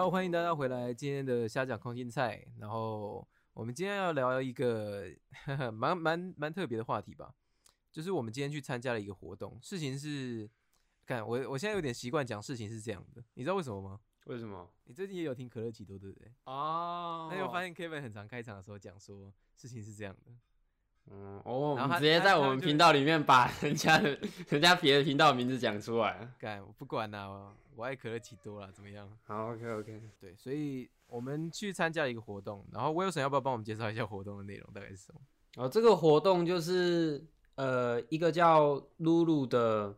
好，欢迎大家回来今天的虾讲空心菜。然后我们今天要聊一个 蛮蛮蛮特别的话题吧，就是我们今天去参加了一个活动。事情是，看我我现在有点习惯讲事情是这样的，你知道为什么吗？为什么？你最近也有听可乐奇多对不对？哦那就发现 Kevin 很常开场的时候讲说事情是这样的。嗯，哦，我然后他们直接在我们频道里面把人家的、人家别的频道名字讲出来。干，我不管啦、我我爱可乐奇多啦，怎么样？好，OK OK。对，所以我们去参加了一个活动，然后 Wilson 要不要帮我们介绍一下活动的内容大概是什么？哦，这个活动就是呃一个叫露露的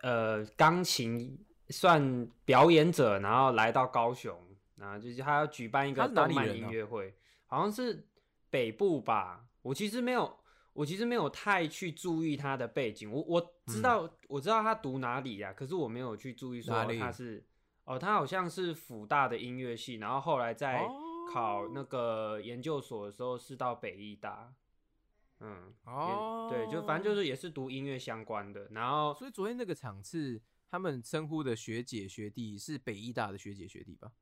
呃钢琴算表演者，然后来到高雄，然后就是他要举办一个动漫音乐会，好像是北部吧。我其实没有，我其实没有太去注意他的背景。我我知道、我知道他读哪里呀、可是我没有去注意说他是哦，他好像是辅大的音乐系，然后后来在哦考那个研究所的时候是到北艺大。嗯，哦也对，就反正就是也是读音乐相关的，然后所以昨天那个场次，他们称呼的学姐学弟是北医大的学姐学弟吧？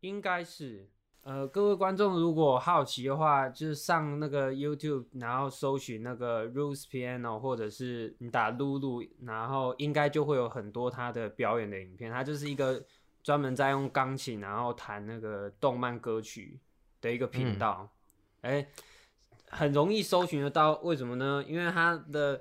应该是呃，各位观众如果好奇的话，就是上那个 YouTube，然后搜寻那个 Rose Piano，或者是你打露露，然后应该就会有很多他的表演的影片。他就是一个专门在用钢琴然后弹那个动漫歌曲的一个频道，哎、很容易搜寻得到。为什么呢？因为他的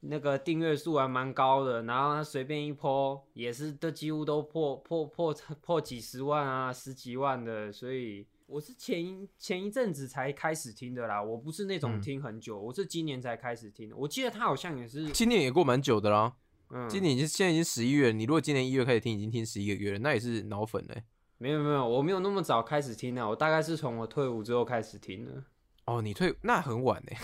那个订阅数还蛮高的，然后他随便一泼也是都几乎都破破破 破几十万啊，十几万的，所以我是前一前一阵子才开始听的啦，我不是那种嗯听很久，我是今年才开始听的。我记得他好像也是，今年也过蛮久的啦，嗯，今年已经现在已经十一月了，你如果今年一月开始听，已经听十一个月了，那也是脑粉嘞、没有没有，我没有那么早开始听的，我大概是从我退伍之后开始听的。哦，你退那很晚哎、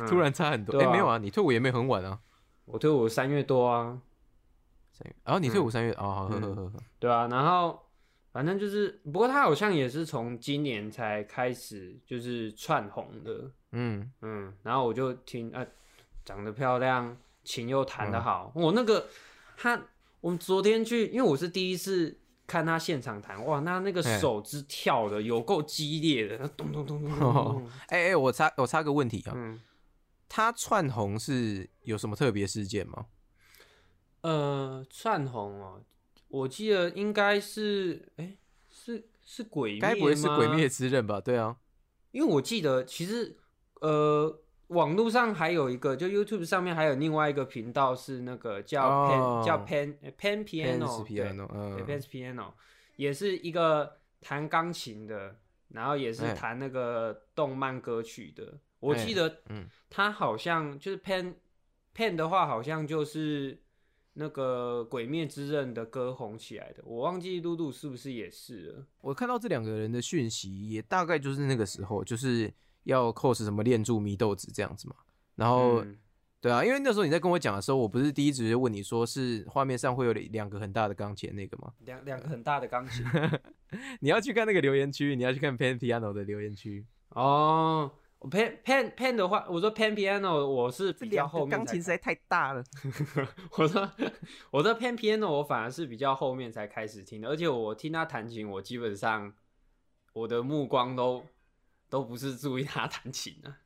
嗯。突然差很多。哎、对啊。没有啊，你退伍也没有很晚啊。我退伍三月多啊，三月，然、后你退伍三月哦，好，呵嗯。呵呵。呵。对啊，然后反正就是，不过他好像也是从今年才开始就是窜红的，嗯，嗯，然后我就听啊，长得漂亮，琴又弹嗯。得好，我、那个他，我们昨天去，因为我是第一次看他现场弹，哇，那那个手之跳的有够激烈的，咚咚咚咚 咚咚咚，哎、哎、我插我插个问题啊，嗯，他窜红是有什么特别事件吗？呃，窜红哦，我记得应该是，哎、是是鬼灭该不会是鬼灭之刃吧？对啊，因为我记得其实呃，网络上还有一个，就 YouTube 上面还有另外一个频道是那个叫 Pen、哦叫 Pen 呃 Pen Piano Piano，嗯 Pen Piano 也是一个弹钢琴的，然后也是哎弹那个动漫歌曲的。我记得嗯他好像就是 Pen Pen 的话，好像就是那个《鬼灭之刃》的歌红起来的。我忘记露露是不是也是了。我看到这两个人的讯息，也大概就是那个时候，就是要 cos 什么练柱祢豆子这样子嘛。然后，嗯对啊，因为那时候你在跟我讲的时候，我不是第一直接问你说是画面上会有两个很大的钢琴那个吗？两两个很大的钢琴。你要去看那个留言区，你要去看 Pan Piano 的留言区。哦我 Pan Pan Pan 的话，我说 Pan Piano，我是比较后面钢琴实在太大了。我说我说 Pan Piano，我反而是比较后面才开始听的，而且我听他弹琴，我基本上我的目光都都不是注意他弹琴啊。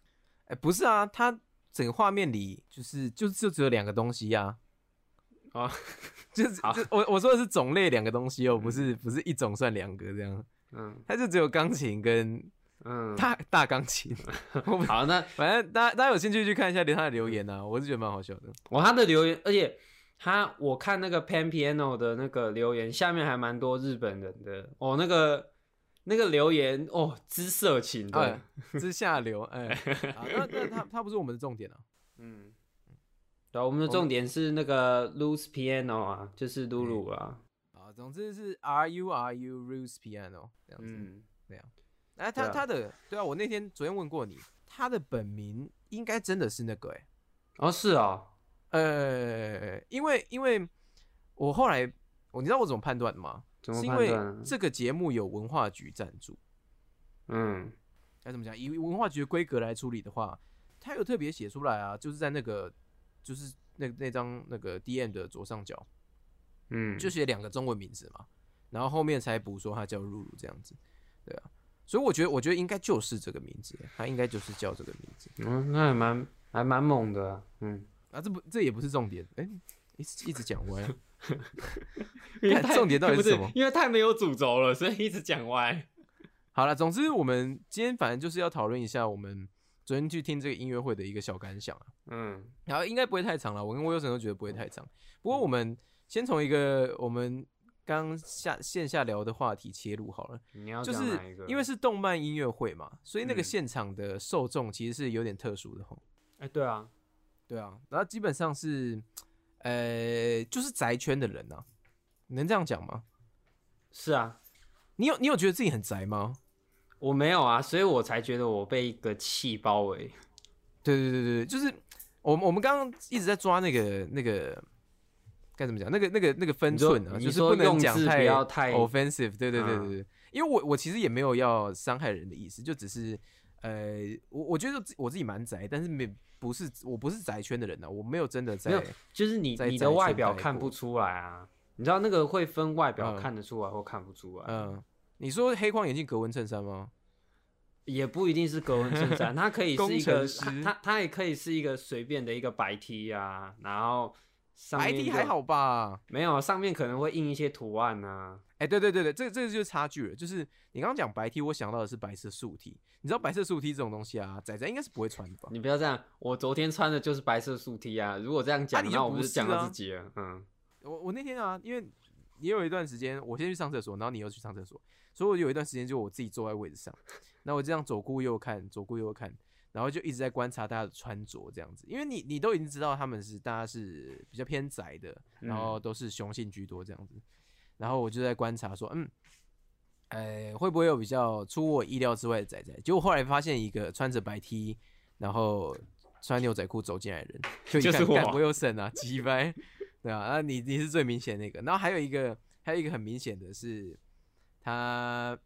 哎、不是啊，他整个画面里就是就就只有两个东西呀、哦啊，就是就我我说的是种类两个东西哦，不是不是一种算两个这样，嗯他就只有钢琴跟嗯，大大钢琴。好，那反正大家大家有兴趣去看一下他的留言啊，我是觉得蛮好笑的。我他的留言，而且他我看那个 Pan Piano 的那个留言下面还蛮多日本人的哦，那个那个留言哦，之色情的，哎，之下流，哎，啊那那他他不是我们的重点啊。嗯，对啊，我们的重点是那个 loose piano 啊，就是露露啊，啊，总之是 R U R U lose piano 这样子。嗯，哎，他对啊他的对啊，我那天昨天问过你，他的本名应该真的是那个哎、哦是哦，呃，因为因为我后来我你知道我怎么判断的吗？是因为？这个节目有文化局赞助，嗯该怎么讲？以文化局的规格来处理的话，他有特别写出来啊，就是在那个就是那那张那个 D N 的左上角，嗯，就写两个中文名字嘛。然后后面才补说他叫露露这样子，对啊，所以我觉得我觉得应该就是这个名字，他应该就是叫这个名字嗯，那还蛮还蛮猛的啊，嗯，啊，这不这也不是重点，哎、一直一直讲歪了，因为重点到底是什么因为太没有主轴了，所以一直讲歪。好了，总之我们今天反正就是要讨论一下我们昨天去听这个音乐会的一个小感想啊。嗯，然后应该不会太长了，我跟魏有成都觉得不会太长。不过我们先从一个我们刚下线下聊的话题切入好了，你要就是？因为是动漫音乐会嘛，所以那个嗯现场的受众其实是有点特殊的吼。哎、对啊，对啊，然后基本上是呃，就是宅圈的人啊，能这样讲吗？是啊，你有你有觉得自己很宅吗？我没有啊，所以我才觉得我被一个气包围。对对对对对，就是我们我们刚刚一直在抓那个那个该怎么讲，那个那个那个分寸啊，就是不能讲太 offensive，对对对对嗯对，因为我我其实也没有要伤害人的意思，就只是呃，我我觉得我自己蛮宅，但是没不是我不是宅圈的人啊，我没有真的没有在就是你你的外表看不出来啊，你知道那个会分外表嗯看得出来或看不出来，嗯，你说黑框眼镜格纹衬衫吗？也不一定是格纹衬衫，它可以是一 个，它它也可以是一个随便的一个白 T 啊，然后上白 T 还好吧？没有上面可能会印一些图案啊，哎、对对对对，这个这个就是差距了。就是你刚刚讲白 T，我想到的是白色素 T。你知道白色素 T 这种东西啊，仔仔应该是不会穿的吧？你不要这样，我昨天穿的就是白色素 T 啊，如果这样讲，你就那我不是讲到自己了，嗯，我我那天啊，因为也有一段时间，我先去上厕所，然后你又去上厕所，所以我有一段时间就我自己坐在位置上，那我这样左顾右看，左顾右看，然后就一直在观察大家的穿着这样子，因为你你都已经知道他们是大家是比较偏宅的，然后都是雄性居多这样子，然后我就在观察说，嗯，呃，会不会有比较出我意料之外的仔仔？结果后来发现一个穿着白 T，然后穿牛仔裤走进来的人，就一就是我我有省啊，鸡掰。对啊，那你你是最明显那个，然后还有一个还有一个很明显的是，他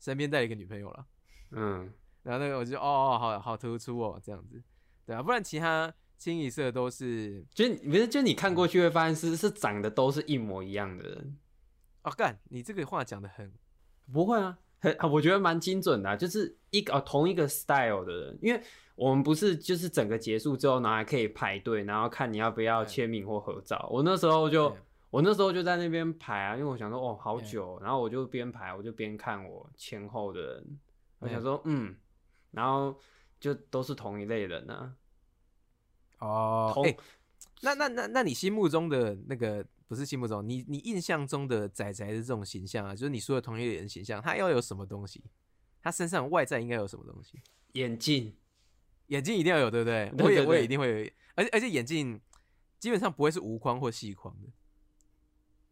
身边带了一个女朋友了，嗯，然后那个我就哦哦好好突出哦这样子，对啊，不然其他清一色都是就不是就你看过去会发现是是长得都是一模一样的人，哦干，你这个话讲的很不会啊，很我觉得蛮精准的啊、就是一个、哦、同一个 style 的人，因为我们不是就是整个结束之后，然后还可以排队，然后看你要不要签名或合照。我那时候就我那时候就在那边排啊，因为我想说哦好对。久，然后我就边排我就边看我前后的人，我想说嗯，然后就都是同一类人啊，哦，那那那那你心目中的那个不是心目中，你你印象中的仔仔的这种形象啊，就是你说的同一类人形象，他要有什么东西？他身上外在应该有什么东西？眼镜。眼镜一定要有，对不对？对我也我也一定会有，而且而且眼镜基本上不会是无框或细框的，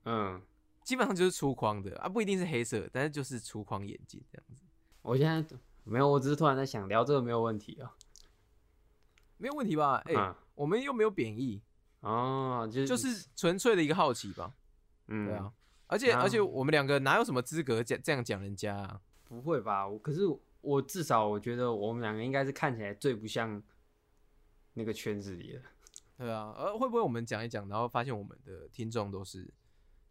嗯，基本上就是粗框的啊，不一定是黑色，但是就是粗框眼镜这样子，我现在没有，我只是突然在想聊这个没有问题啊，没有问题吧？哎、啊我们又没有贬义，哦，就是就是纯粹的一个好奇吧，嗯对啊。而且而且我们两个哪有什么资格讲这样讲人家啊？不会吧？我可是我至少我觉得我们两个应该是看起来最不像那个圈子里的。对啊，呃，会不会我们讲一讲，然后发现我们的听众都是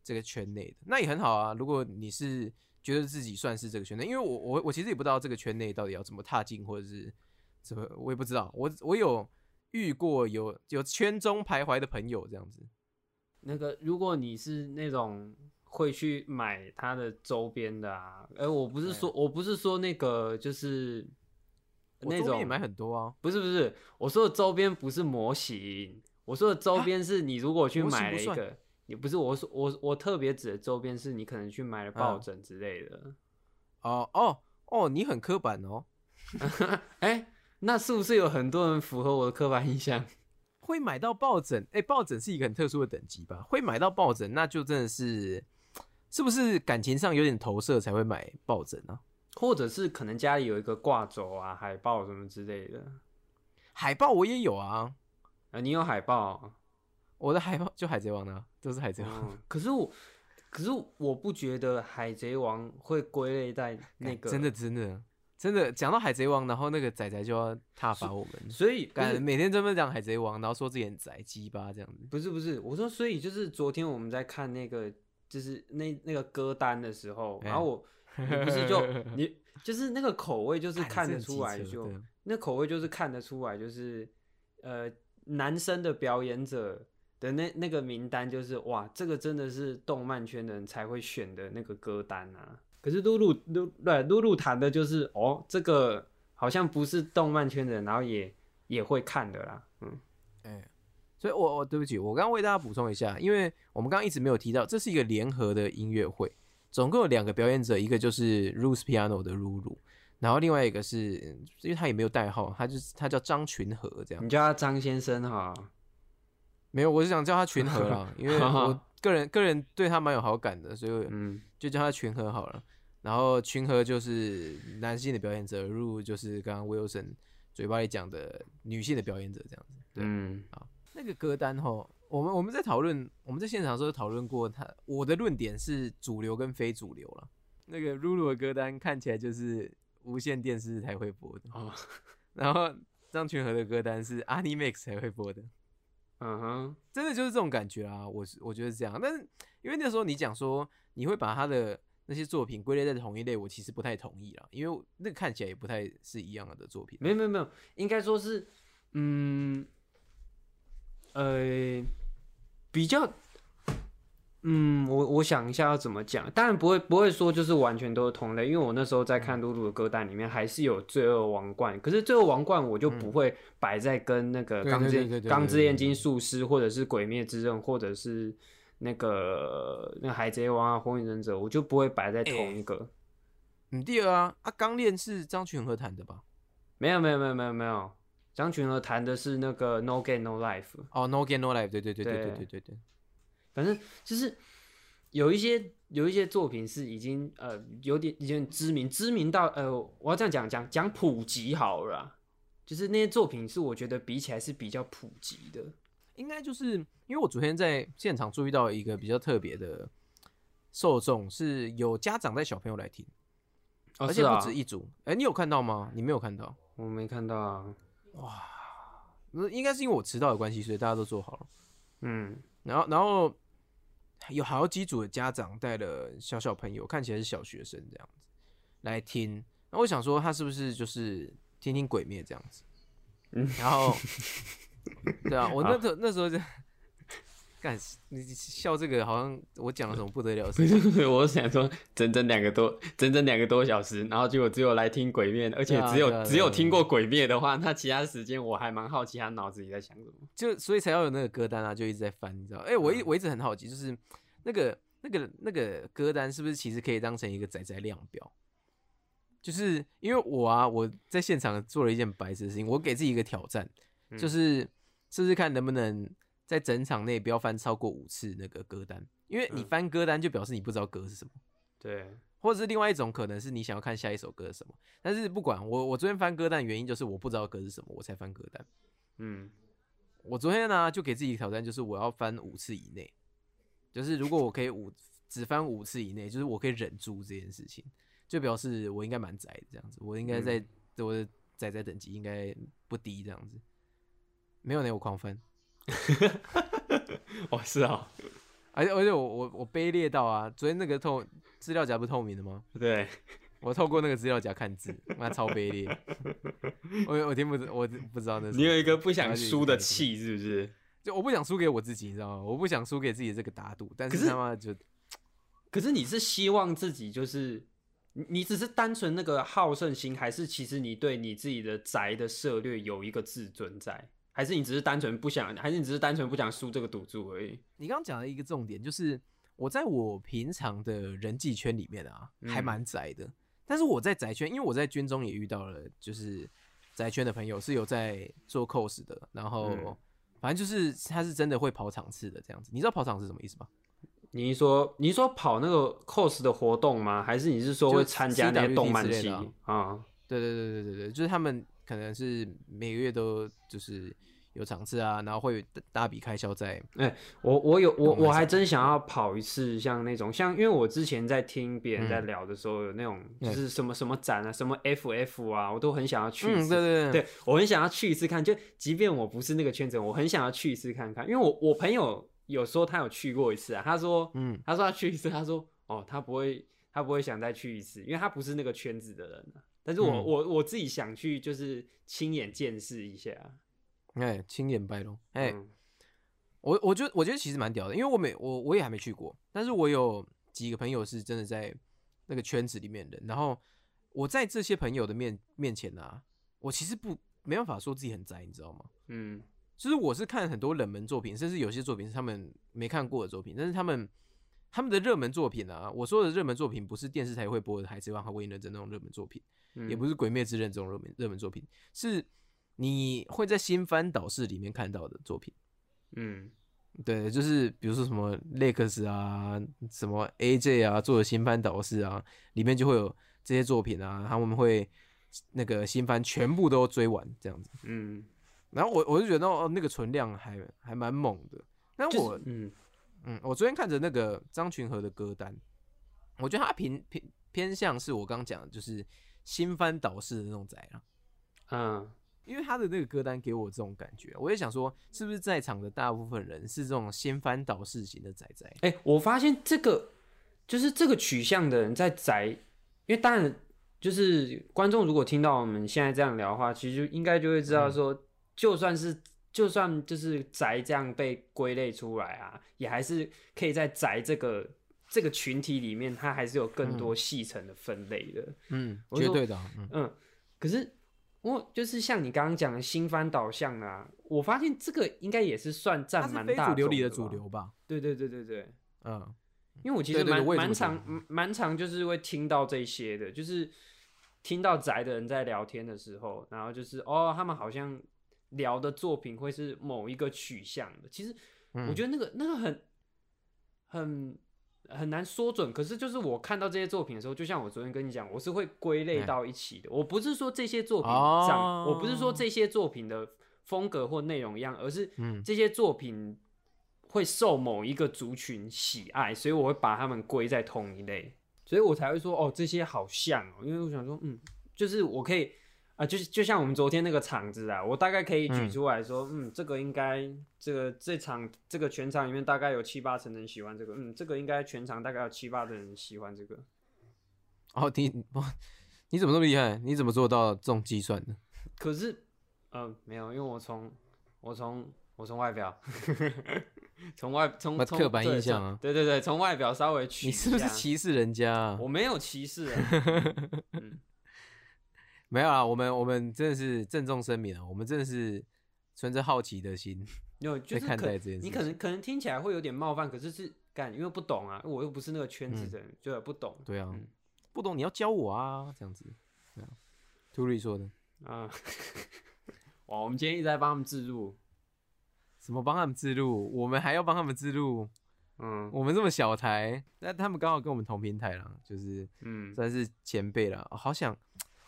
这个圈内的，那也很好啊。如果你是觉得自己算是这个圈内，因为我我我其实也不知道这个圈内到底要怎么踏进，或者是怎么，我也不知道。我我有遇过有有圈中徘徊的朋友这样子，那个，如果你是那种会去买他的周边的啊，呃，我不是说，我不是说那个就是那种也买很多啊。不是不是，我说的周边不是模型，我说的周边是你如果去买了一个，也不是我说我我特别指的周边是你可能去买了抱嗯枕之类的。哦哦哦，你很刻板哦，哎、那是不是有很多人符合我的刻板印象？会买到抱枕，哎、抱枕是一个很特殊的等级吧？会买到抱枕，那就真的是是不是感情上有点投射才会买抱枕啊？或者是可能家里有一个挂轴啊、海报什么之类的。海报我也有啊，啊，你有海报？我的海报就海贼王呢啊、都是海贼王。嗯，可是我，可是我不觉得海贼王会归类在那个真的，真的真的讲到海贼王，然后那个仔仔就要挞伐我们，所以感觉每天专门讲海贼王，然后说自己很宅鸡巴这样子。不是不是，我说所以就是昨天我们在看那个就是那那个歌单的时候，哎然后我你不是就 你就是那个口味，就是看得出来就那口味就是看得出来，就是呃男生的表演者的那那个名单，就是哇，这个真的是动漫圈的人才会选的那个歌单啊。可是露露露对露露弹的就是哦，这个好像不是动漫圈的人，然后也也会看的啦，嗯。哎，所以我我对不起，我刚刚为大家补充一下，因为我们刚刚一直没有提到，这是一个联合的音乐会，总共有两个表演者，一个就是 Rose Piano 的露露，然后另外一个是，因为他也没有代号，他就是他叫张群和这样你，叫他张先生哈，没有，我是想叫他群和啦，因为 我个人个人对他蛮有好感的，所以嗯，就叫他群和好了。然后群和就是男性的表演者，露就是刚刚 Wilson 嘴巴里讲的女性的表演者这样子。对嗯，那个歌单吼，我们我们在讨论，我们在现场的时候讨论过他，我的论点是主流跟非主流了。那个露露的歌单看起来就是无线电视才会播的，哦，然后张群和的歌单是 Animax 才会播的，嗯哼，真的就是这种感觉啊。我是我觉得是这样，但是因为那时候你讲说你会把他的那些作品归类在同一类，我其实不太同意啦，因为那个看起来也不太是一样的作品。没有没有没有，应该说是，嗯，呃，比较，嗯，我我想一下要怎么讲，当然不会不会说就是完全都是同类，因为我那时候在看露露的歌单里面还是有《罪恶王冠》，可是《罪恶王冠》我就不会摆在跟那个《钢之钢之炼金术师》或者是《鬼灭之刃》或者是那个那《海贼王》啊，《火影忍者》，我就不会摆在同一个。嗯，第二啊，啊，钢炼是张群和弹的吧？没有没有没有没有没有，张群和弹的是那个 No Game No Life。哦，No Game No Life，对对对对对对对对对。反正就是有一些有一些作品是已经呃有点有点知名，知名到呃我要这样讲讲讲普及好了啦，就是那些作品是我觉得比起来是比较普及的。应该就是因为我昨天在现场注意到一个比较特别的受众，是有家长带小朋友来听，而且不止一组。哎、你有看到吗？你没有看到？我没看到啊，哇那应该是因为我迟到的关系，所以大家都做好了。嗯，然后，然后有好几组的家长带了小小朋友，看起来是小学生这样子来听。那我想说，他是不是就是听听鬼灭这样子？嗯然后，对啊，我那时候那时候就干，你笑这个好像我讲了什么不得了的事情。不 是我想说整整两个多整整两个多小时，然后结果只有来听鬼灭，而且只有、对啊啊只有听过鬼灭的话，那其他时间我还蛮好奇他脑子里在想什么。就所以才要有那个歌单啊，就一直在翻，你知道？哎、我一我一直很好奇，就是那个那个那个歌单是不是其实可以当成一个仔仔量表？就是因为我啊，我在现场做了一件白痴的事情，我给自己一个挑战，嗯就是试试看能不能在整场内不要翻超过五次那个歌单，因为你嗯翻歌单就表示你不知道歌是什么。对，或者是另外一种可能是你想要看下一首歌是什么，但是不管我，我昨天翻歌单的原因就是我不知道歌是什么，我才翻歌单。嗯，我昨天呢就给自己挑战，就是我要翻五次以内，就是如果我可以五只翻五次以内，就是我可以忍住这件事情，就表示我应该蛮宅的这样子，我应该在、我的宅宅等级应该不低这样子。没有呢，我狂翻，哦是啊、而且而且我我我卑劣到啊，昨天那个透资料夹不是透明的吗？对，我透过那个资料夹看字，妈超卑劣。我我听不知我不知道那是你有一个不想输的气，是不是？就我不想输给我自己，你知道吗？我不想输给自己这个打赌，但是他妈就可是你是希望自己就是你，你只是单纯那个好胜心，还是其实你对你自己的宅的策略有一个自尊在？还是你只是单纯不想，还是你只是单纯不想输这个赌注而已？你刚刚讲的一个重点，就是我在我平常的人际圈里面啊，还嗯蛮宅的。但是我在宅圈，因为我在军中也遇到了，就是宅圈的朋友是有在做 cos 的，然后、嗯反正就是他是真的会跑场次的这样子。你知道跑场是什么意思吗？你是说你是说跑那个 cos 的活动吗？还是你是说就会参加那些动漫的啊啊？对对对对对对，就是他们可能是每个月都就是有场次啊，然后会有大大笔开销在哎我我有我我还真想要跑一次，像那种像，因为我之前在听别人在嗯聊的时候，有那种就是什么什么展啊，什么 FF 啊，我都很想要去一嗯，次。对对对对我很想要去一次看，就即便我不是那个圈子，我很想要去一次看看，因为我我朋友有说他有去过一次啊，他说，嗯，他说他去一次，他说哦，他不会，他不会想再去一次，因为他不是那个圈子的人啊。但是我、嗯我我自己想去，就是亲眼见识一下。哎，亲眼拜龙，哎、嗯我我觉得我觉得其实蛮屌的，因为我没我我也还没去过，但是我有几个朋友是真的在那个圈子里面的，然后我在这些朋友的面面前啊，我其实不没办法说自己很宅，你知道吗？嗯就是我是看很多冷门作品，甚至有些作品是他们没看过的作品，但是他们他们的热门作品啊，我说的热门作品不是电视台会播的《海贼王》和《火影忍者》那种热门作品，嗯，也不是《鬼灭之刃》这种热门热门作品，是你会在新番导视里面看到的作品。嗯对，就是比如说什么 Lex 啊，什么 AJ 啊，做的新番导视啊，里面就会有这些作品啊，他们会那个新番全部都追完这样子。嗯，然后我我就觉得哦，那个存量还还蛮猛的。但就是我嗯嗯，我昨天看着那个张群和的歌单，我觉得他偏偏偏向是我刚刚讲的，就是新番导式的那种仔啊。嗯因为他的那个歌单给我这种感觉，我也想说，是不是在场的大部分人是这种新番导式型的仔仔？哎、我发现这个就是这个取向的人在宅，因为当然就是观众如果听到我们现在这样聊的话，其实就应该就会知道说，就算是就算就是宅这样被归类出来啊，也还是可以在宅这个这个群体里面，它还是有更多细层的分类的。嗯，绝对的啊，嗯嗯，可是我就是像你刚刚讲的新番导向啊，我发现这个应该也是算占蛮大主流里的。主流吧？对对对对对。嗯，因为我其实蛮蛮常蛮蛮常就是会听到这些的，就是听到宅的人在聊天的时候，然后就是哦，他们好像聊的作品会是某一个取向的。其实我嗯。觉得那个那个很很很难说准，可是就是我看到这些作品的时候，就像我昨天跟你讲，我是会归类哎。到一起的。我不是说这些作品哦长，我不是说这些作品的风格或内容一样，而是嗯。这些作品会受某一个族群喜爱，所以我会把它们归在同一类，所以我才会说哦，这些好像哦，因为我想说，嗯，就是我可以啊、就是就像我们昨天那个场子啊，我大概可以举嗯出来说，嗯这个应该这个这场这个全场里面大概有七八成人喜欢这个，嗯，这个应该全场大概有七八的人喜欢这个，哦，你哇你怎么那么厉害？你怎么做到这种计算的？可是，嗯、没有，因为我从我从我从外表，从外从刻板印象啊对对对，从外表稍微取你是不是歧视人家啊？我没有歧视啊，没有啊，我们我们真的是郑重声明啊，我们真的是存着好奇的心 有 就是可待这件事情。你可能可能听起来会有点冒犯，可是是干，因为不懂啊，我又不是那个圈子的人，就不懂。对啊嗯，不懂你要教我啊，这样子。对啊，图瑞说的，啊，哇，我们今天一直在帮他们置入，什么帮他们自录，我们还要帮他们自录，嗯我们这么小台，那他们刚好跟我们同平台啦，就是嗯，算是前辈了、哦好想，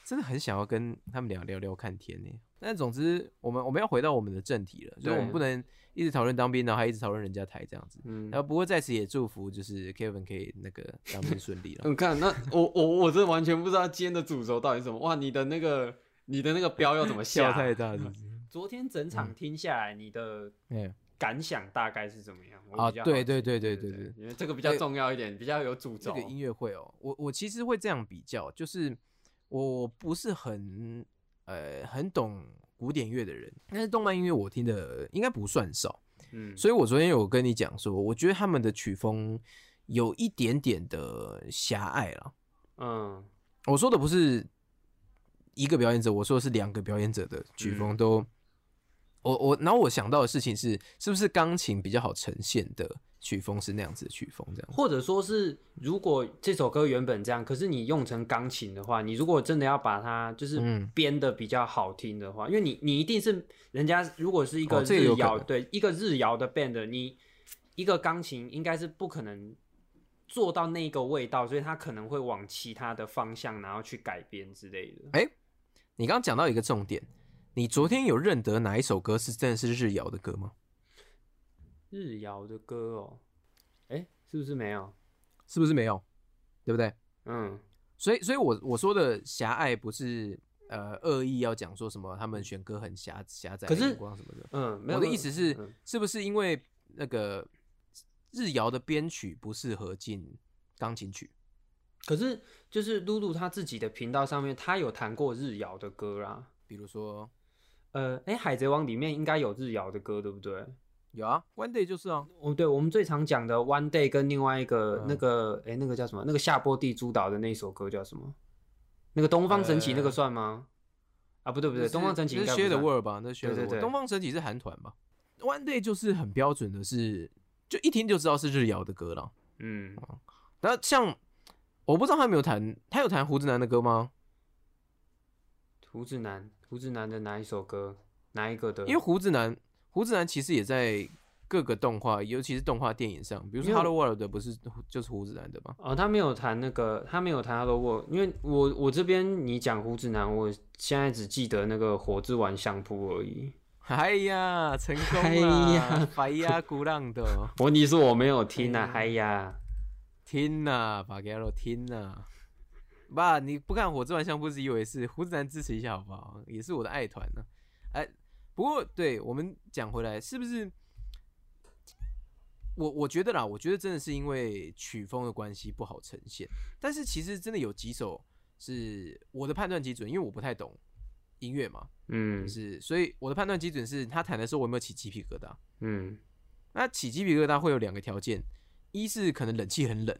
真的很想要跟他们俩聊聊看天呢。但总之，我们我们要回到我们的正题了，就是我们不能一直讨论当兵，然后还一直讨论人家台这样子。嗯然后不过在此也祝福，就是 Kevin 可以那个当兵顺利了。嗯，看那我我我真的完全不知道今天的主轴到底是什么。哇，你的那个你的那个标要怎么下？笑太大是是？昨天整场听下来，你的哎，感想大概是怎么样？我啊对对对对对因为这个比较重要一点，比较有主轴。这个音乐会哦，我我其实会这样比较，就是我不是很呃很懂古典乐的人，但是动漫音乐我听的应该不算少，嗯，所以我昨天有跟你讲说，我觉得他们的曲风有一点点的狭隘了。嗯我说的不是一个表演者，我说的是两个表演者的曲风嗯都。我我，然后我想到的事情是，是不是钢琴比较好呈现的曲风是那样子的曲风？这样或者说是，如果这首歌原本这样，可是你用成钢琴的话，你如果真的要把它就是嗯编的比较好听的话，因为你你一定是人家如果是一个对一个日谣的 band，你一个钢琴应该是不可能做到那个味道，所以它可能会往其他的方向然后去改编之类的。哎你刚刚讲到一个重点，你昨天有认得哪一首歌是真的是日谣的歌吗？日谣的歌哦，哎，是不是没有？是不是没有？对不对？嗯所以，所以我我说的狭隘不是呃恶意要讲说什么他们选歌很狭狭窄可是眼光什么的。嗯，没有我的意思是嗯，是不是因为那个日谣的编曲不适合进钢琴曲。可是就是露露她自己的频道上面，她有弹过日谣的歌啦。比如说，呃，哎，海贼王里面应该有日谣的歌，对不对？有啊，One Day 就是啊。哦，对，我们最常讲的 One Day 跟另外一个嗯那个，哎、那个叫什么？那个夏波地诸岛的那首歌叫什么？那个东方神起那个呃算吗？啊，不对不对，东方神起是 Share the。World 吧？那是 Share the World。东方神起是韩团吧？One Day 就是很标准的是，就一听就知道是日谣的歌了。嗯，那像我不知道他有没有弹，他有弹胡子男的歌吗？胡子男，胡子男的哪一首歌？哪一个的？因为胡子男，胡子男其实也在各个动画，尤其是动画电影上，比如说因为 Hello World 的不是就是胡子男的吗？哦，他没有谈那个，他没有谈 Hello World，因为我我这边你讲胡子男，我现在只记得那个火之丸相扑而已。哎呀，成功哎了！呀白呀鼓浪的，问题是我没有听啊，哎嗨呀，听呐、把给我听呐、爸，你不看《火之丸相扑》是以为是胡子男支持一下好不好？也是我的爱团呢、哎，不过对我们讲回来，是不是？我我觉得啦，我觉得真的是因为曲风的关系不好呈现。但是其实真的有几首是我的判断基准，因为我不太懂音乐嘛，嗯就是所以我的判断基准是他弹的时候我有没有起鸡皮疙瘩。嗯那起鸡皮疙瘩会有两个条件，一是可能冷气很冷。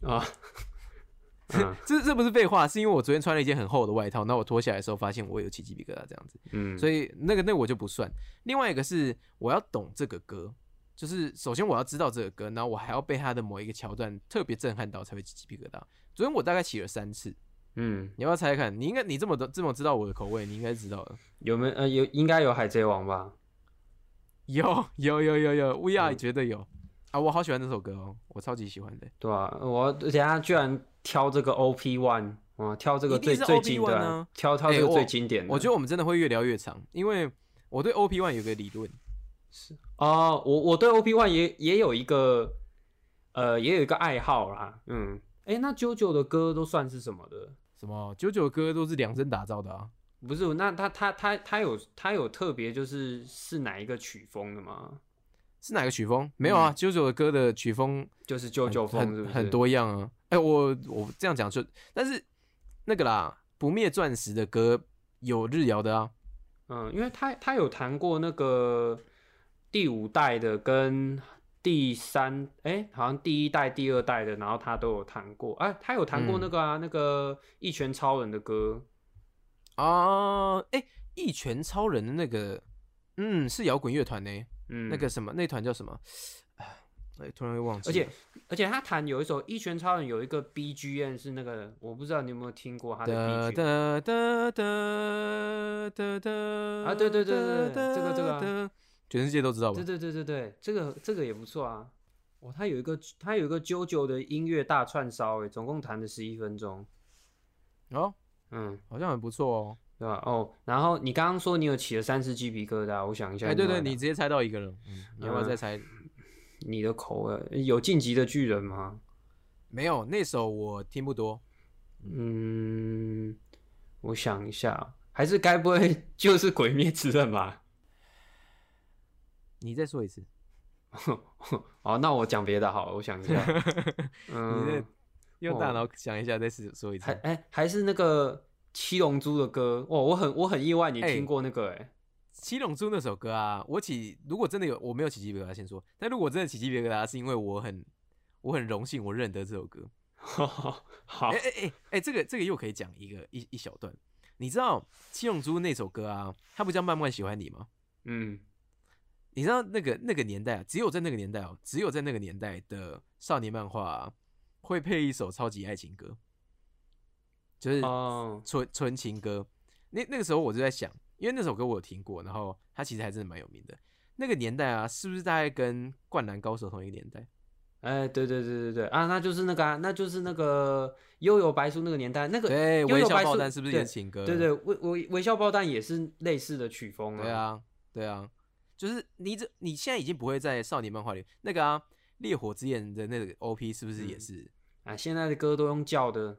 啊，嗯这这不是废话，是因为我昨天穿了一件很厚的外套，那我脱下来的时候发现我有起鸡皮疙瘩这样子，嗯，所以那个那个我就不算。另外一个是我要懂这个歌，就是首先我要知道这个歌，然后我还要被他的某一个桥段特别震撼到才会起鸡皮疙瘩。昨天我大概起了三次，嗯，你要不要猜猜看？你应该你这么的这么知道我的口味，你应该知道的。有没有呃有应该有海贼王吧？有有有有有嗯绝对有啊！我好喜欢这首歌哦，我超级喜欢的。对啊，我等下居然挑这个 OP One，哇，挑这个最最 OP1 经典的啊，挑挑这个最经典的。我觉得我们真的会越聊越长，因为我对 OP One 有个理论是，哦，我我对 OP One 也也有一个呃也有一个爱好啦，嗯，哎、那 JoJo 的歌都算是什么的？什么九九歌都是量身打造的啊。不是，那他他他他有他有特别就是是哪一个曲风的吗？是哪个曲风？没有啊，嗯九九的歌的曲风就是 JoJo 风是是？很很多样啊。哎、我我这样讲就，但是那个啦，不灭钻石的歌有日谣的啊。嗯，因为他他有弹过那个第五代的跟第三，哎、好像第一代、第二代的，然后他都有弹过。哎、他有弹过嗯那个啊，那个一拳超人的歌。啊，哎、一拳超人的那个，嗯，是摇滚乐团呢。嗯，那个什么，那团叫什么？哎，突然会忘记了。而且而且他弹有一首《一拳超人》有一个 BGM 是那个，我不知道你有没有听过他的哒。哒哒哒哒哒啊对对对对对这个这个啊，全世界都知道吧对？对对对对，这个这个也不错啊。哦，他有一个他有一个 JoJo 的音乐大串烧，哎，总共弹了十一分钟。哦，嗯，好像很不错哦。对吧？哦，然后你刚刚说你有起了三次鸡皮疙瘩，我想一下。哎，对对，你直接猜到一个了。嗯，你要不要嗯再猜？你的口味有晋级的巨人吗？没有，那首我听不多。嗯，我想一下，还是该不会 就是鬼灭之刃吧？你再说一次。哦，那我讲别的好了，我想一下。你用大脑想一下，再试说一次。还哎、还是那个七龙珠的歌哦，我很我很意外你哎听过那个哎、七龙珠那首歌啊，我起如果真的有我没有起鸡皮疙瘩，先说。但如果真的起鸡皮疙瘩，是因为我很我很荣幸我认得这首歌。好哎，哎哎哎，这个这个又可以讲一个一一小段。你知道七龙珠那首歌啊，它不叫慢慢喜欢你吗？嗯你知道那个那个年代啊，只有在那个年代哦，只有在那个年代的少年漫画、啊、会配一首超级爱情歌，就是哦，纯纯情歌。那那个时候我就在想，因为那首歌我有听过，然后它其实还真的蛮有名的。那个年代啊，是不是大概跟《灌篮高手》同一个年代？哎，对对对对对啊，那就是那个、啊，那就是那个悠悠白书那个年代那个对，悠微笑爆弹是不是也是情歌？对对，微微微笑爆弹也是类似的曲风对啊，对啊，就是你这你现在已经不会在少年漫画里那个啊，《烈火之焰》的那个 OP 是不是也嗯是？啊，现在的歌都用叫的，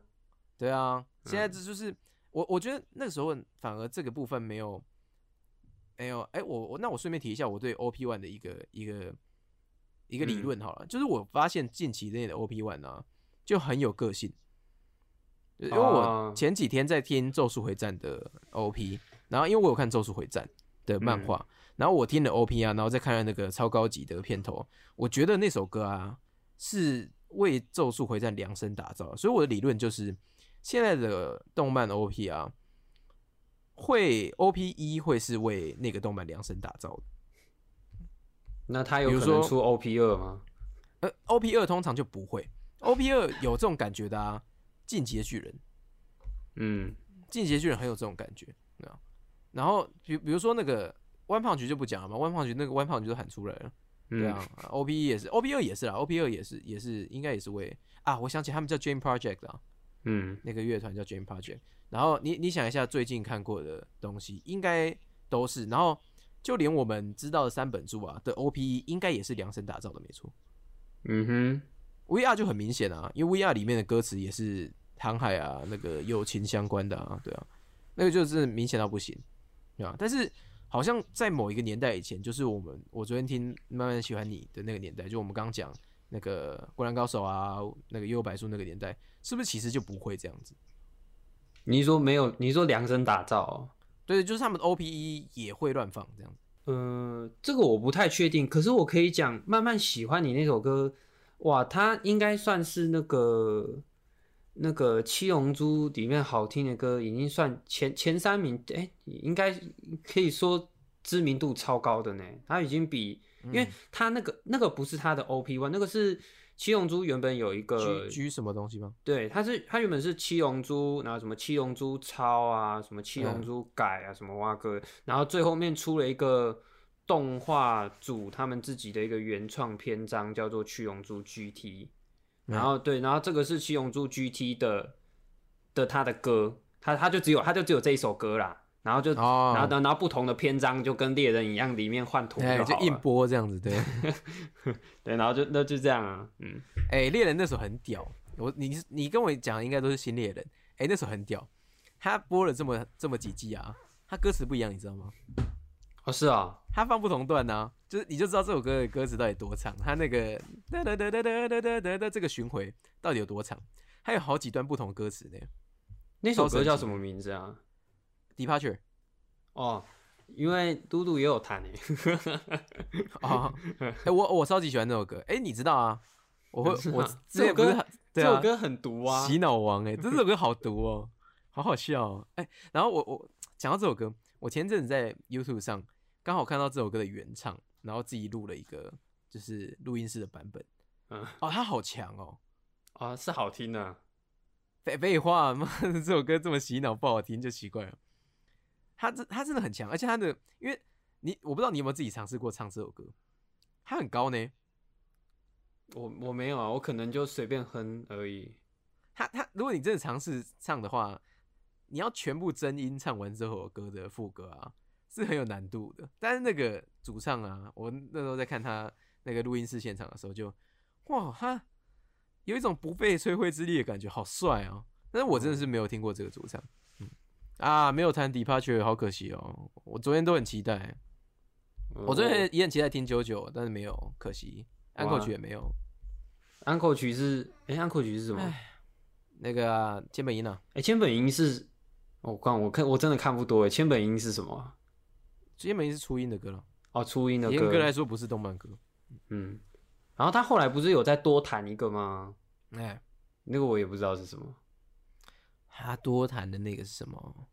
对啊，现在嗯。这就是、我我觉得那个时候反而这个部分没有没有，哎、我我那我顺便提一下我对 OP One 的一个一个一个理嗯。论好了，就是我发现近期内的 OP One 啊，就很有个性。因为我哦。前几天在听《咒术回战》的 OP，然后因为我有看《咒术回战》的漫画，然后我听了 OP 啊，然后再看了那个超高级的片头，我觉得那首歌啊是为《咒术回战》量身打造，所以我的理论就是，现在的动漫 OP 啊，会 OP 一会是为那个动漫量身打造的。那他有可能出 OP 二吗？呃，OP 二通常就不会，OP 二有这种感觉的啊，进击的巨人，嗯，进击的巨人很有这种感觉，对啊。然后比比如说那个弯胖局就不讲了嘛，弯胖局那个弯胖局都喊出来了，嗯对啊、o p 一也是，OP 二也是啦，OP 二也是也是应该也是为啊，我想起他们叫 Jam Project 啊，嗯，那个乐团叫 Jam Project。然后你你想一下最近看过的东西，应该都是，然后就连我们知道的三本柱啊的 OP 一应该也是量身打造的，没错。嗯哼，VR 就很明显啊，因为 VR 里面的歌词也是航海啊，那个友情相关的啊，对啊，那个就是明显到不行，对啊。但是好像在某一个年代以前，就是我们我昨天听慢慢喜欢你的那个年代，就我们刚刚讲那个《灌篮高手》啊，那个《幽游白书》那个年代，是不是其实就不会这样子？你说没有？你说量身打造哦、对，就是他们的 OPE 也会乱放这样子。呃，这个我不太确定，可是我可以讲，慢慢喜欢你那首歌，哇，它应该算是那个那个七龙珠里面好听的歌，已经算前前三名，哎、应该可以说知名度超高的呢。它已经比，因为他那个那个不是他的 OP one，那个是七龙珠原本有一个 G 什么东西吗？对，它是它原本是七龙珠，然后什么七龙珠超啊，什么七龙珠改啊，什么哇哥，然后最后面出了一个动画组他们自己的一个原创篇章，叫做七龙珠 GT。然后对，然后这个是七龙珠 GT 的的他的歌，他他就只有他就只有这一首歌啦，然后就、哦然后然后不同的篇章就跟猎人一样，里面换图哎，就硬。播这样子，对。对，然后就那就这样啊，嗯，哎、猎人那时候很屌，我你你跟我讲的应该都是新猎人。哎、那时候很屌，他播了这么这么几季啊，他歌词不一样，你知道吗？哦是啊，他放不同段呢、啊，就是你就知道这首歌的歌词到底多长，他那个哒哒哒哒哒哒哒哒哒这个巡回到底有多长，还有好几段不同歌词呢。那首歌叫什么名字啊？Departure 哦，因为嘟嘟也有弹诶。哦，哎、我我超级喜欢这首歌，哎、你知道啊？我会我这首歌这首，歌很毒啊。洗脑王哎、这首歌好毒哦，好好笑哦哎、然后我我讲到这首歌，我前阵子在 YouTube 上刚好看到这首歌的原唱，然后自己录了一个就是录音室的版本。嗯哦，他好强哦！啊，是好听的。废废话，妈的，这首歌这么洗脑不好听就奇怪了。他这他真的很强，而且他的，因为你我不知道你有没有自己尝试过唱这首歌，他很高呢。我我没有啊，我可能就随便哼而已。他他，如果你真的尝试唱的话，你要全部真音唱完这首歌的副歌啊，是很有难度的。但是那个主唱啊，我那时候在看他那个录音室现场的时候就，哇，他有一种不费吹灰之力的感觉，好帅啊！但是我真的是没有听过这个主唱，嗯啊，没有弹 Departure，好可惜哦。我昨天都很期待，我昨天也很期待听九九，但是没有，可惜安口曲也没有。安口曲是，哎、安口曲是什么？那个啊，千本樱啊，哎、千本樱是，我看我看我真的看不多哎，千本樱是什么啊？千本樱是初音的歌了。哦，初音的严歌。格来说不是动漫歌，嗯，然后他后来不是有再多弹一个吗？哎，那个我也不知道是什么。他多弹的那个是什么？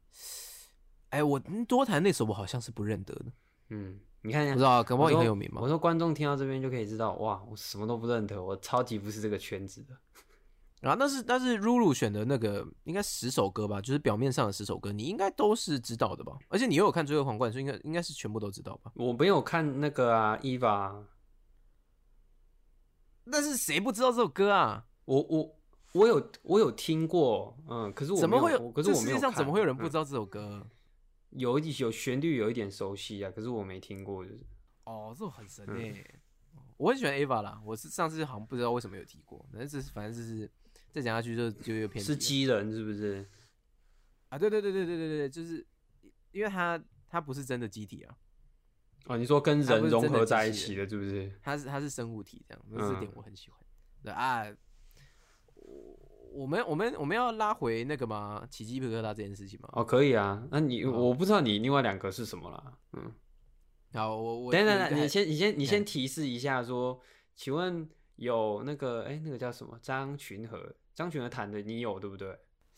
哎，我嗯多弹那首我好像是不认得的，嗯，你看，不知道，搞不好也很有名嘛我。说观众听到这边就可以知道，哇，我什么都不认得，我超级不是这个圈子的。然后，但是但是 Ruru 选的那个应该十首歌吧，就是表面上的十首歌，你应该都是知道的吧？而且你又有看《最后皇冠》，所以应该应该是全部都知道吧？我没有看那个啊，Eva，但是谁不知道这首歌啊？我我我有我有听过，嗯，可是我。怎么会有？可是世界上怎么会有人不知道这首歌？有有旋律有一点熟悉啊，可是我没听过，就是。哦，这种很神诶，我很喜欢 Ava 啦。我是上次好像不知道为什么有提过，反正这是反正就是再讲下去就就有偏。是机人是不是？啊，对对对对对对对，就是因为他他不是真的机体啊。哦，你说跟人融合在一起的，是不是？他是他是生物体这样，这点我很喜欢。对啊。我我们我们我们要拉回那个吗？起鸡皮疙瘩这件事情吗？哦，可以啊。那你好我不知道你另外两个是什么啦。嗯，好，我我等等等，你先你先你先嗯提示一下说，请问有那个哎、那个叫什么张群和张群和弹的你有对不对？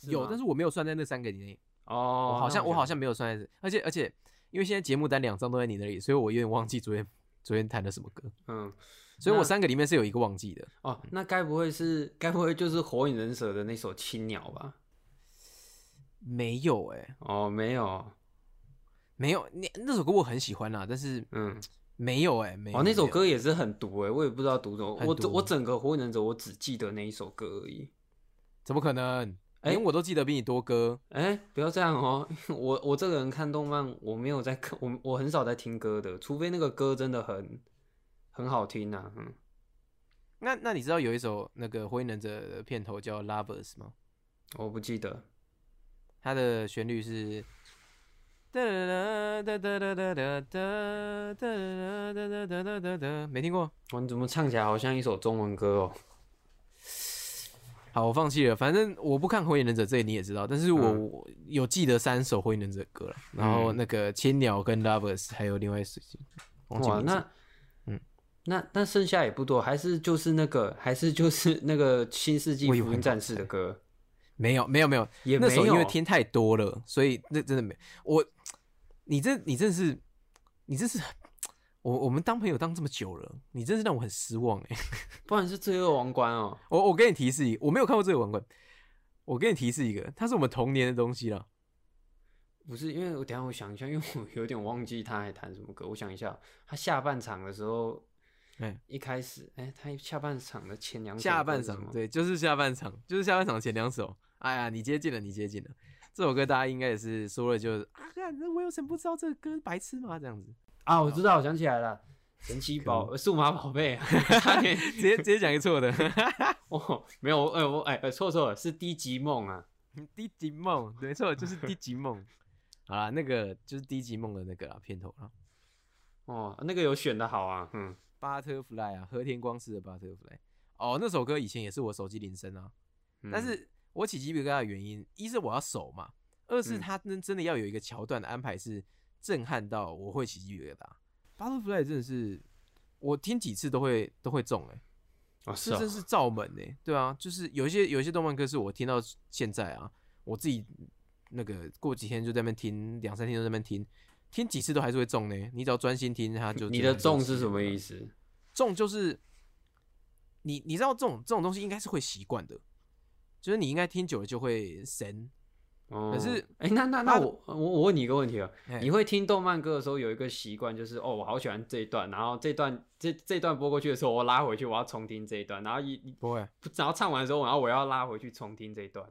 有，但是是我没有算在那三个里内。哦，我好像我好像没有算在这，而且而且因为现在节目单两张都在你那里，所以我有点忘记昨天昨天弹的什么歌，嗯所以我三个里面是有一个忘记的。哦，那该不会是该不会就是火影忍者的那首青鸟吧？没有哎、哦，没有，没有，那那首歌我很喜欢啦，但是嗯，没有哎、没有。哦，那首歌也是很毒哎，我也不知道毒什么，我我整个火影忍者我只记得那一首歌而已。怎么可能？哎连我都记得比你多歌。哎、不要这样哦！我我这个人看动漫，我没有在看，我我很少在听歌的，除非那个歌真的很很好听呐、嗯，那那你知道有一首那个《火影忍者》的片头叫《Lovers》吗？我不记得。它的旋律是。哒哒哒哒哒哒哒哒哒哒哒哒哒哒哒，没听过。哇，你怎么唱起来好像一首中文歌哦？好，我放弃了。反正我不看《火影忍者》，这你也知道。但是我嗯我有记得三首《火影忍者》歌了，然后嗯那个千鸟跟 Lovers，还有另外一首，忘记哇，名字那嗯那那剩下也不多，还是就是那个，还是就是那个新世纪福音战士的歌，没有没有没有，也没那首因为有。听太多了，所以那真的没我。你这你真是，你这是我我们当朋友当这么久了，你真是让我很失望哎。不然是罪恶王冠哦。我我给你提示一个，我没有看过罪恶王冠，我给你提示一个，它是我们童年的东西了。不是，因为我等一下我想一下，因为我有点忘记他还弹什么歌。我想一下，他下半场的时候，哎一开始，哎、他下半场的前两首下半场对，就是下半场，就是下半场前两首。哎呀，你接近了，你接近了。这首歌大家应该也是说了就是，啊，那我有什么不知道这个歌，白痴吗？这样子，啊，我知道，我想起来了，神奇宝数码宝贝，差点 直接直接讲一个错的。哦，没有，哎、我哎、呃错错了，是低级梦啊，低级梦，没错，就是低级梦。好啦，那个就是低级梦的那个啦片头啦哦，那个有选的好啊，嗯，，Butterfly 啊，和田光司的 Butterfly。哦，那首歌以前也是我手机铃声啊，嗯但是我起鸡皮疙瘩的原因，一是我要守嘛，二是嗯他真真的要有一个桥段的安排是震撼到我会起鸡皮疙瘩。Butterfly 真的是我听几次都会都会中哎、哦是哦这真是罩门哎、对啊，就是有一些有一些动漫歌是我听到现在啊，我自己那个过几天就在那边听，两三天就在那边听，听几次都还是会中呢。你只要专心听，它就你的中是是什么意思？中就是你你知道这种这种东西应该是会习惯的，就是你应该听久了就会神。哦，可是哎、那那那我我我问你一个问题啊，哎你会听动漫歌的时候有一个习惯，就是哦，我好喜欢这一段，然后这段这这段播过去的时候，我拉回去，我要重听这一段，然后一一不会然后唱完的时候，然后我要拉回去重听这一段。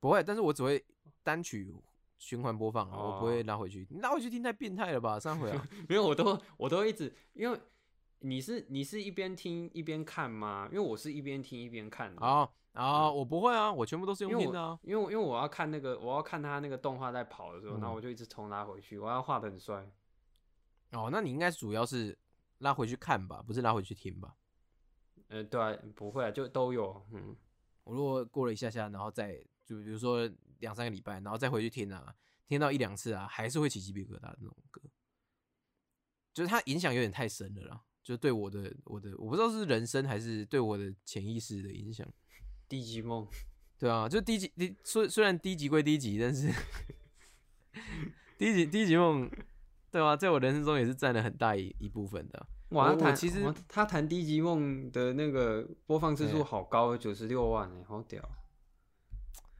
不会，但是我只会单曲循环播放啊，我不会哦拉回去。你拉回去听太变态了吧？上回啊，没有，我都我都一直，因为你是你是一边听一边看吗？因为我是一边听一边看的。啊啊，我不会啊，我全部都是用听的。因为因为我要看那个我要看他那个动画在跑的时候，嗯然后我就一直重拉回去，我要画的很帅。哦，那你应该主要是拉回去看吧，不是拉回去听吧？呃，对啊，不会啊，就都有，嗯，我如果过了一下下，然后再就比如说两三个礼拜，然后再回去听啊，听到一两次啊，还是会起鸡皮疙瘩的那种歌，就是它影响有点太深了啦，就是对我的我的我不知道是人生还是对我的潜意识的影响。低级梦，对啊，就低级低虽虽然低级归低级，但是低级低级梦，对啊，在我人生中也是占了很大一一部分的啊。哇，他其实他弹低级梦的那个播放次数好高，九十六万哎，好屌。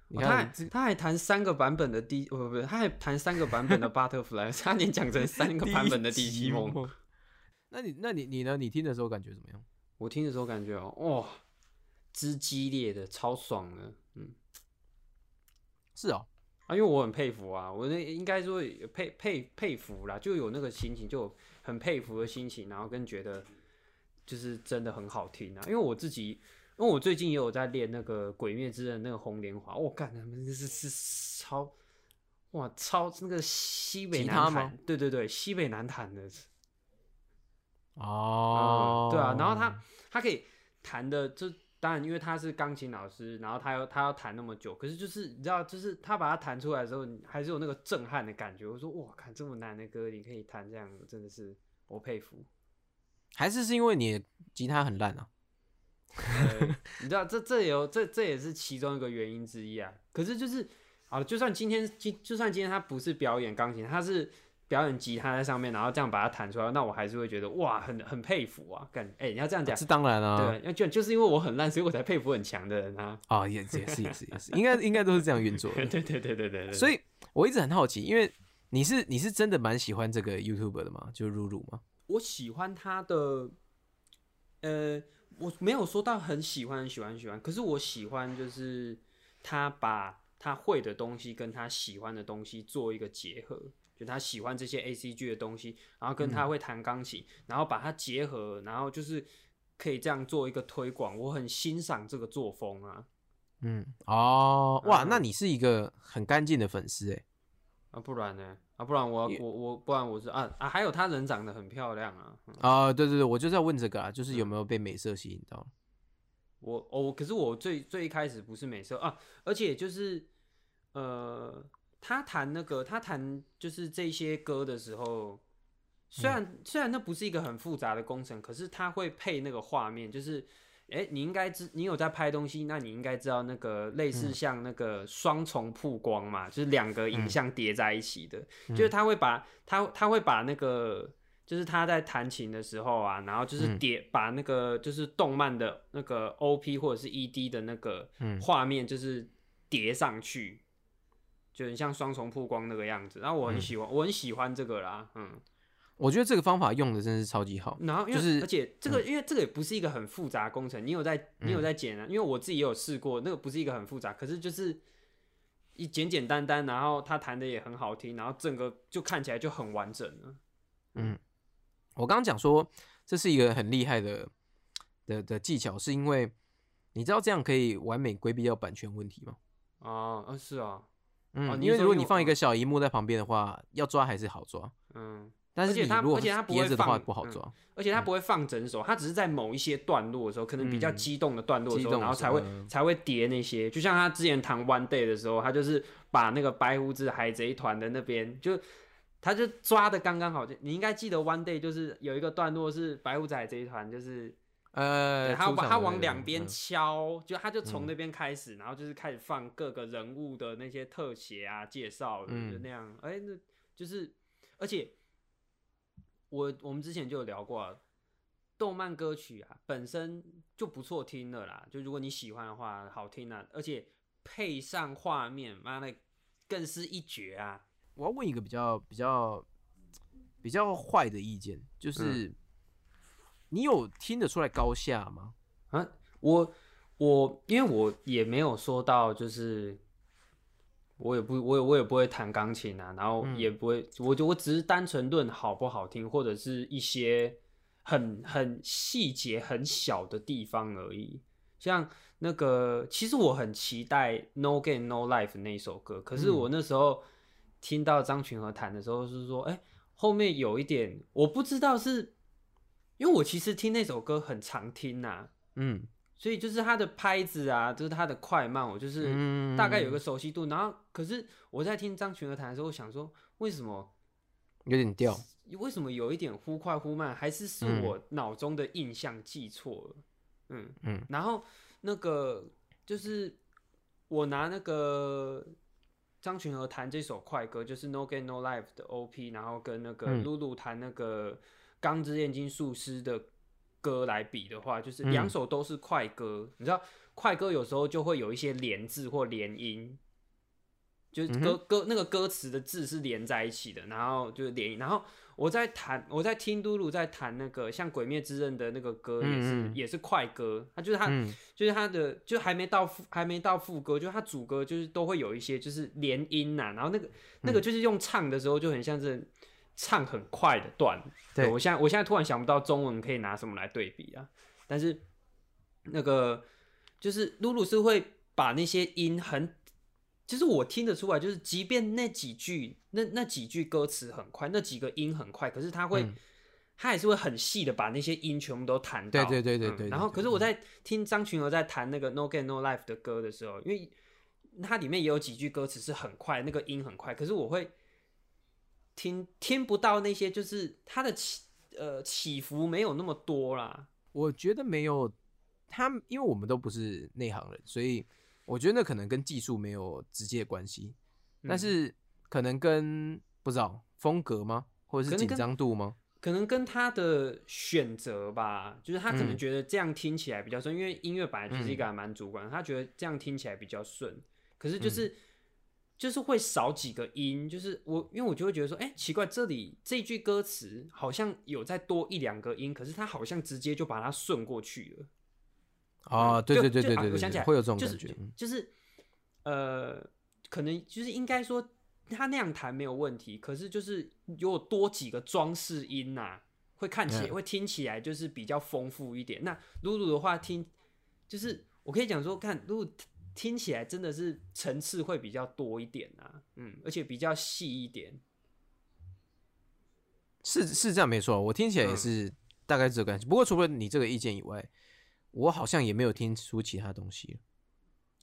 你哦他看还他还弹三个版本的低，不不不，他还弹三个版本的 Butterfly，差点讲成三个版本的低级梦。。那你那你你呢？你听的时候感觉怎么样？我听的时候感觉哦，哇，之激烈的，超爽的，嗯是哦，啊，因为我很佩服啊，我那应该说佩佩佩服啦，就有那个心情，就很佩服的心情，然后跟觉得就是真的很好听啊，因为我自己。因为我最近也有在练那个《鬼灭之刃》那个红莲华，我干，他们是是是超哇超那个西北南弹，对对对，西北南弹的，哦嗯，，对啊，然后他他可以弹的，就当然因为他是钢琴老师，然后他要他要弹那么久，可是就是你知道，就是他把它弹出来的时候，你还是有那个震撼的感觉。我说哇，看这么难的歌，你可以弹这样，真的是我佩服。还是是因为你吉他很烂啊？呃你知道这这也有这这也是其中一个原因之一啊。可是就是啊，就算今天今就算今天他不是表演钢琴，他是表演吉他在上面，然后这样把它弹出来，那我还是会觉得哇，很很佩服啊！感哎、你要这样讲，是当然啊，对，要就就是因为我很烂，所以我才佩服很强的人啊。哦，也也是也是也是，应该应该都是这样运作的。对对对对对对，所以以我一直很好奇，因为你是你是真的蛮喜欢这个 YouTube 的吗？就露露吗？我喜欢他的，呃，我没有说到很喜欢很喜欢很喜欢，可是我喜欢就是他把他会的东西跟他喜欢的东西做一个结合，就他喜欢这些 A C G 的东西，然后跟他会弹钢琴，然后把它结合，然后就是可以这样做一个推广，我很欣赏这个作风啊。嗯，哦，哇，嗯那你是一个很干净的粉丝哎。啊，不然呢？啊，不然我我我不然我是啊啊，还有他人长得很漂亮啊。嗯啊、对对对，我就是要问这个啊，就是有没有被美色吸引到？我哦，可是我最最一开始不是美色啊，而且就是呃，他弹那个他弹就是这些歌的时候，虽然、虽然那不是一个很复杂的工程，可是他会配那个画面，就是哎、你应该知你有在拍东西，那你应该知道那个类似像那个双重曝光嘛，就是两个影像叠在一起的，就是他会把他他会把那个。就是他在弹琴的时候啊，然后就是叠、把那个就是动漫的那个 OP 或者是 ED 的那个画面，就是叠上去，就很像双重曝光那个样子。然后我很喜欢，我很喜欢这个啦，嗯。我觉得这个方法用的真是超级好。然后就是而且这个、因为这个也不是一个很复杂的工程，你有在你有在剪啊？因为我自己也有试过，那个不是一个很复杂，可是就是一简简单单，然后他弹的也很好听，然后整个就看起来就很完整了。嗯我刚刚讲说这是一个很厉害的的的技巧，是因为你知道这样可以完美规避掉版权问题吗？啊，啊是啊，嗯，因为如果你放一个小荧幕在旁边的话，要抓还是好抓，嗯，但是你如果而且它不会叠着的话不好抓。而且他不会放整首，他只是在某一些段落的时候，可能比较嗯激动的段落的时候，激动然后才会嗯才会叠那些。就像他之前弹 One Day 的时候，他就是把那个白胡子海贼团的那边就。他就抓的刚刚好，就你应该记得 One Day 就是有一个段落是白胡子海贼团，就是呃，他把他往两边嗯敲，就他就从那边开始，然后就是开始放各个人物的那些特写啊、介绍，就嗯那样。哎、那就是，而且我我们之前就有聊过、啊，动漫歌曲啊本身就不错听了啦，就如果你喜欢的话，好听啊，而且配上画面，妈的更是一绝啊！我要问一个比较比较比较坏的意见，嗯就是、你有听得出来高下吗？啊，我我因为我也没有说到，就是我也不我也我也不会弹钢琴啊，然后嗯也不会，我就我只是单纯论好不好听，或者是一些很很细节很小的地方而已。像那个，其实我很期待《No Game No Life》那一首歌，可是嗯我那时候听到张群和弹的时候是说，哎、后面有一点我不知道是，因为我其实听那首歌很常听呐、嗯，所以就是它的拍子啊，就是它的快慢，我就是嗯大概有个熟悉度。然后，可是我在听张群和弹的时候，我想说，为什么有点掉。为什么有一点忽快忽慢？还是是嗯我脑中的印象记错了？嗯嗯，然后那个就是我拿那个张群和弹这首快歌，就是《No Game No Life》的 OP，然后跟那个嗯露露弹那个《钢之炼金术师》的歌来比的话，就是嗯两首都是快歌。你知道，快歌有时候就会有一些连字或连音。就是嗯歌、歌那个歌词的字是连在一起的，然后就是连音，然后我在弹，我在听嘟噜在弹那个像《鬼灭之刃》的那个歌也是、也是快歌，它就是它、嗯就是它的就还没到副还没到副歌，就它主歌就是都会有一些就是连音呐、然后那个那嗯个就是用唱的时候就很像是唱很快的段。对我现在我现在突然想不到中文可以拿什么来对比啊，但是那个就是露露是会把那些音很。其实我听得出来，就是即便那几句那那几句歌词很快，那几个音很快，可是他会、嗯他还是会很细的把那些音全部都弹到。对对对对对然后，可是我在听张群娥在弹那个《No Gain No Life》的歌的时候，因为它里面也有几句歌词是很快，那个音很快，可是我会听听不到那些，就是它的起呃起伏没有那么多啦。我觉得没有他，因为我们都不是内行人，所以我觉得那可能跟技术没有直接关系，但嗯是可能跟不知道风格吗，或者是紧张度吗？可能跟他的选择吧，就是他可能嗯。觉得这样听起来比较顺，因为音乐本来就是一个还蛮主观的，他觉得这样听起来比较顺。可是就是、就是会少几个音，就是我因为我就会觉得说，哎、奇怪，这里这句歌词好像有再多一两个音，可是他好像直接就把它顺过去了。啊，对对对对对我想起来对会有这种感觉。嗯就是呃，可能就是应该说他那样弹没有问题，可是就是有多几个装饰音呐、会看起来、嗯会听起来就是比较丰富一点。那露露的话听，就是我可以讲说，看露露听起来真的是层次会比较多一点啊，嗯，而且比较细一点。是是这样没错，我听起来也嗯是大概这个感觉。不过除了你这个意见以外，我好像也没有听出其他东西了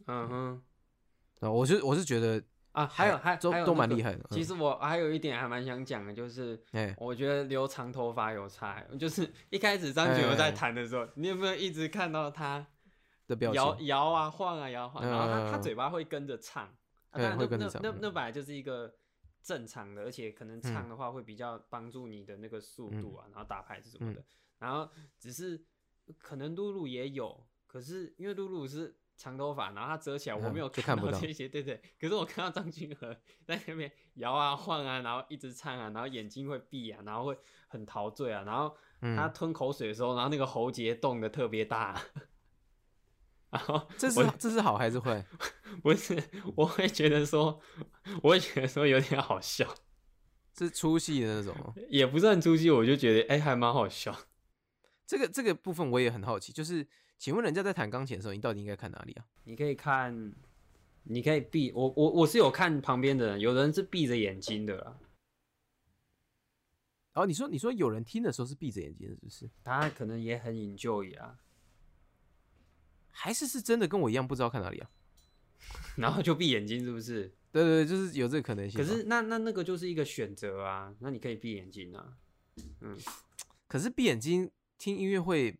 嗯哼。啊。我是我是觉得，啊，还有还都都蛮厉害的。嗯其实我还有一点还蛮想讲的，就是哎，我觉得留长头发有差，就是一开始张学友在哎弹的时候，你有没有一直看到他的表情，摇摇啊晃啊摇晃，然后他他嗯嘴巴会跟着唱，啊嗯当然那那那那嗯。本来就是一个正常的，而且可能唱的话会比较帮助你的那个速嗯。度啊，然后打拍子什么的，然后只是可能露露也有，可是因为露露是。长头发，然后她遮起来，我嗯没有看到到这些，对对。可是我看到张君和 在那边摇啊晃啊，然后一直唱啊，然后眼睛会闭啊，然后会很陶醉啊，然后他嗯，吞口水的时候，然后那个喉结动的特别大，然后这是这是好还是坏？不是，我会觉得说，我会觉得说有点好笑，是出戏的那种哦。也不是很出戏，我就觉得哎、还蛮好笑。这个这个部分我也很好奇，就是请问人家在弹钢琴的时候，你到底应该看哪里啊？你可以看，你可以闭我我我是有看旁边的人，有人是闭着眼睛的啦，然后你说你说有人听的时候是闭着眼睛的，是不是？他可能也很 enjoy 啊，还是是真的跟我一样不知道看哪里啊？然后就闭眼睛，是不是？对对对，就是有这个可能性。可是那那那个就是一个选择啊，那你可以闭眼睛啊，嗯可是闭眼睛听音乐会，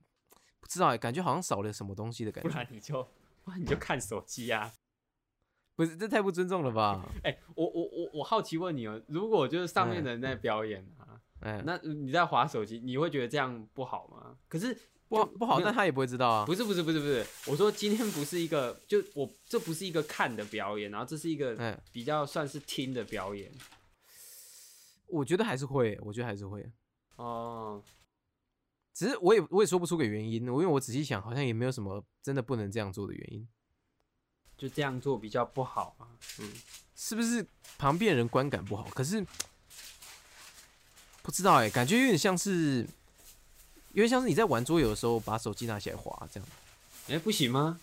不知道哎，感觉好像少了什么东西的感觉不觉。然你就不然你就看手机啊。不是，这太不尊重了吧？哎、我我我我好奇问你哦，如果就是上面的人在表演啊，哎，那你在划手机，你会觉得这样不好吗？可是就不好不好，没有但他也不会知道啊。不是不是不是不是，我说今天不是一个，就我这不是一个看的表演，然后这是一个哎，比较算是听的表演我觉得还是会，我觉得还是会。哦。只是我也我也说不出个原因，我因为我仔细想，好像也没有什么真的不能这样做的原因，就这样做比较不好啊。嗯，是不是旁边人观感不好？可是不知道哎、感觉有点像是，有点像是你在玩桌游的时候把手机拿起来滑这样。哎、不行吗？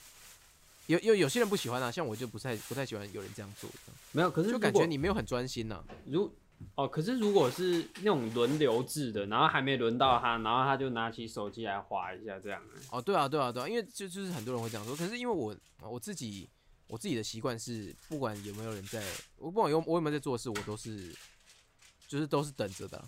有有有些人不喜欢啊，像我就不太不太喜欢有人这样做，没有，可是就感觉你没有很专心呐、如哦，可是如果是那种轮流制的，然后还没轮到他，然后他就拿起手机来划一下，这样欸哦，对啊，对啊，对啊，因为就就是很多人会这样说，可是因为我我自己我自己的习惯是，不管有没有人在，我不管有我有没有在做事，我都是就是都是等着的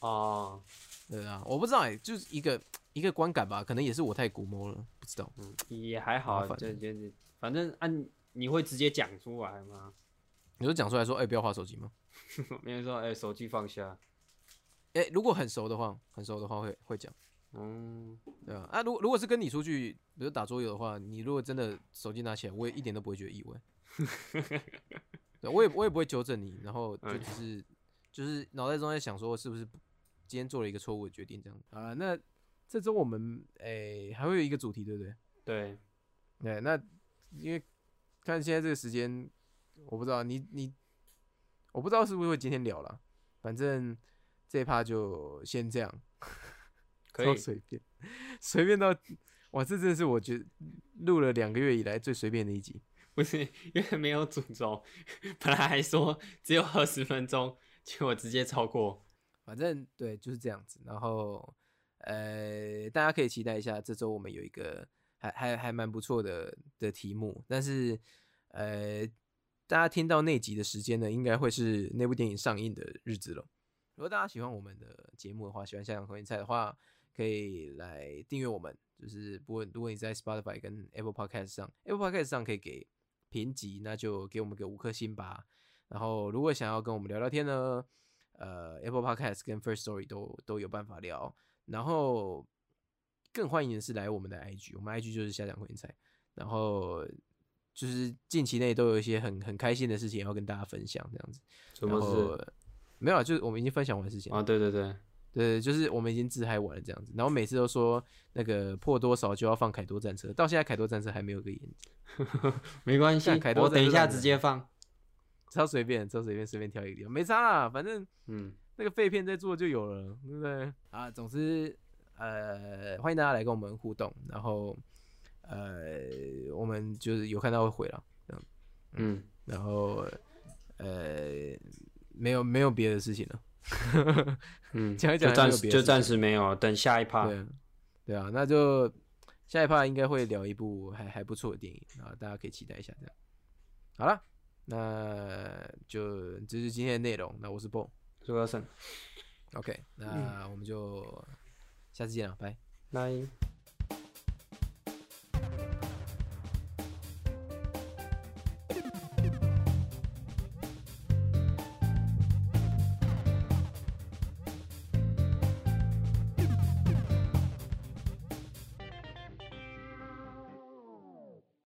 啊，哦，对啊，我不知道哎、就是一个一个观感吧，可能也是我太古摸了，不知道。嗯，也还好啊，麻烦这这这，反正按、你会直接讲出来吗？你就讲出来说，哎、不要划手机吗？没人说，哎、手机放下。哎、如果很熟的话，很熟的话会会讲，嗯，对啊。啊，如果如果是跟你出去，比如打桌游的话，你如果真的手机拿起来，我也一点都不会觉得意外。对，我也我也不会纠正你，然后就嗯只是就是脑袋中在想说，是不是今天做了一个错误的决定这样。啊，那这周我们哎、还会有一个主题，对不对？对，对，那因为看现在这个时间，我不知道你你，我不知道是不是会今天聊了，反正这一趴就先这样，可以。超随便，随便到哇，这真的是我觉得录了两个月以来最随便的一集。不是因为没有主轴，本来还说只有二十分钟，结果直接超过。反正对就是这样子。然后呃，大家可以期待一下，这周我们有一个还还还蛮不错的的题目，但是呃，大家听到那集的时间呢，应该会是那部电影上映的日子了。如果大家喜欢我们的节目的话，喜欢香港口音菜的话，可以来订阅我们。就是不过如果你在 Spotify 跟 Apple Podcast 上，Apple Podcast 上可以给评级，那就给我们个五颗星吧。然后如果想要跟我们聊聊天呢，呃，Apple Podcast 跟 First Story 都都有办法聊。然后更欢迎的是来我们的 IG，我们 IG 就是下讲口音菜。然后就是近期内都有一些很很开心的事情要跟大家分享，这样子。什么然后事没有啊，就是我们已经分享完事情了啊？对对对，对，就是我们已经自嗨完了这样子，然后每次都说那个破多少就要放凯多战车，到现在凯多战车还没有个演，没关系干凯，多我等一下直接放。超随便，超随便，随便挑一个地方，没差啦，反正嗯，那个废片在做就有了，对不对？啊，总之，呃，欢迎大家来跟我们互动，然后，呃，我们就是有看到会回了，嗯，嗯，然后，呃，没有没有别的事情了，嗯，讲一讲就暂时就暂时没有，等下一趴。对啊，对啊，那就下一趴应该会聊一部还还不错的电影啊，大家可以期待一下。这样，好了，那就这是今天的内容。那我是 BO，OK，朱哥胜，那我们就下次见了，拜。来。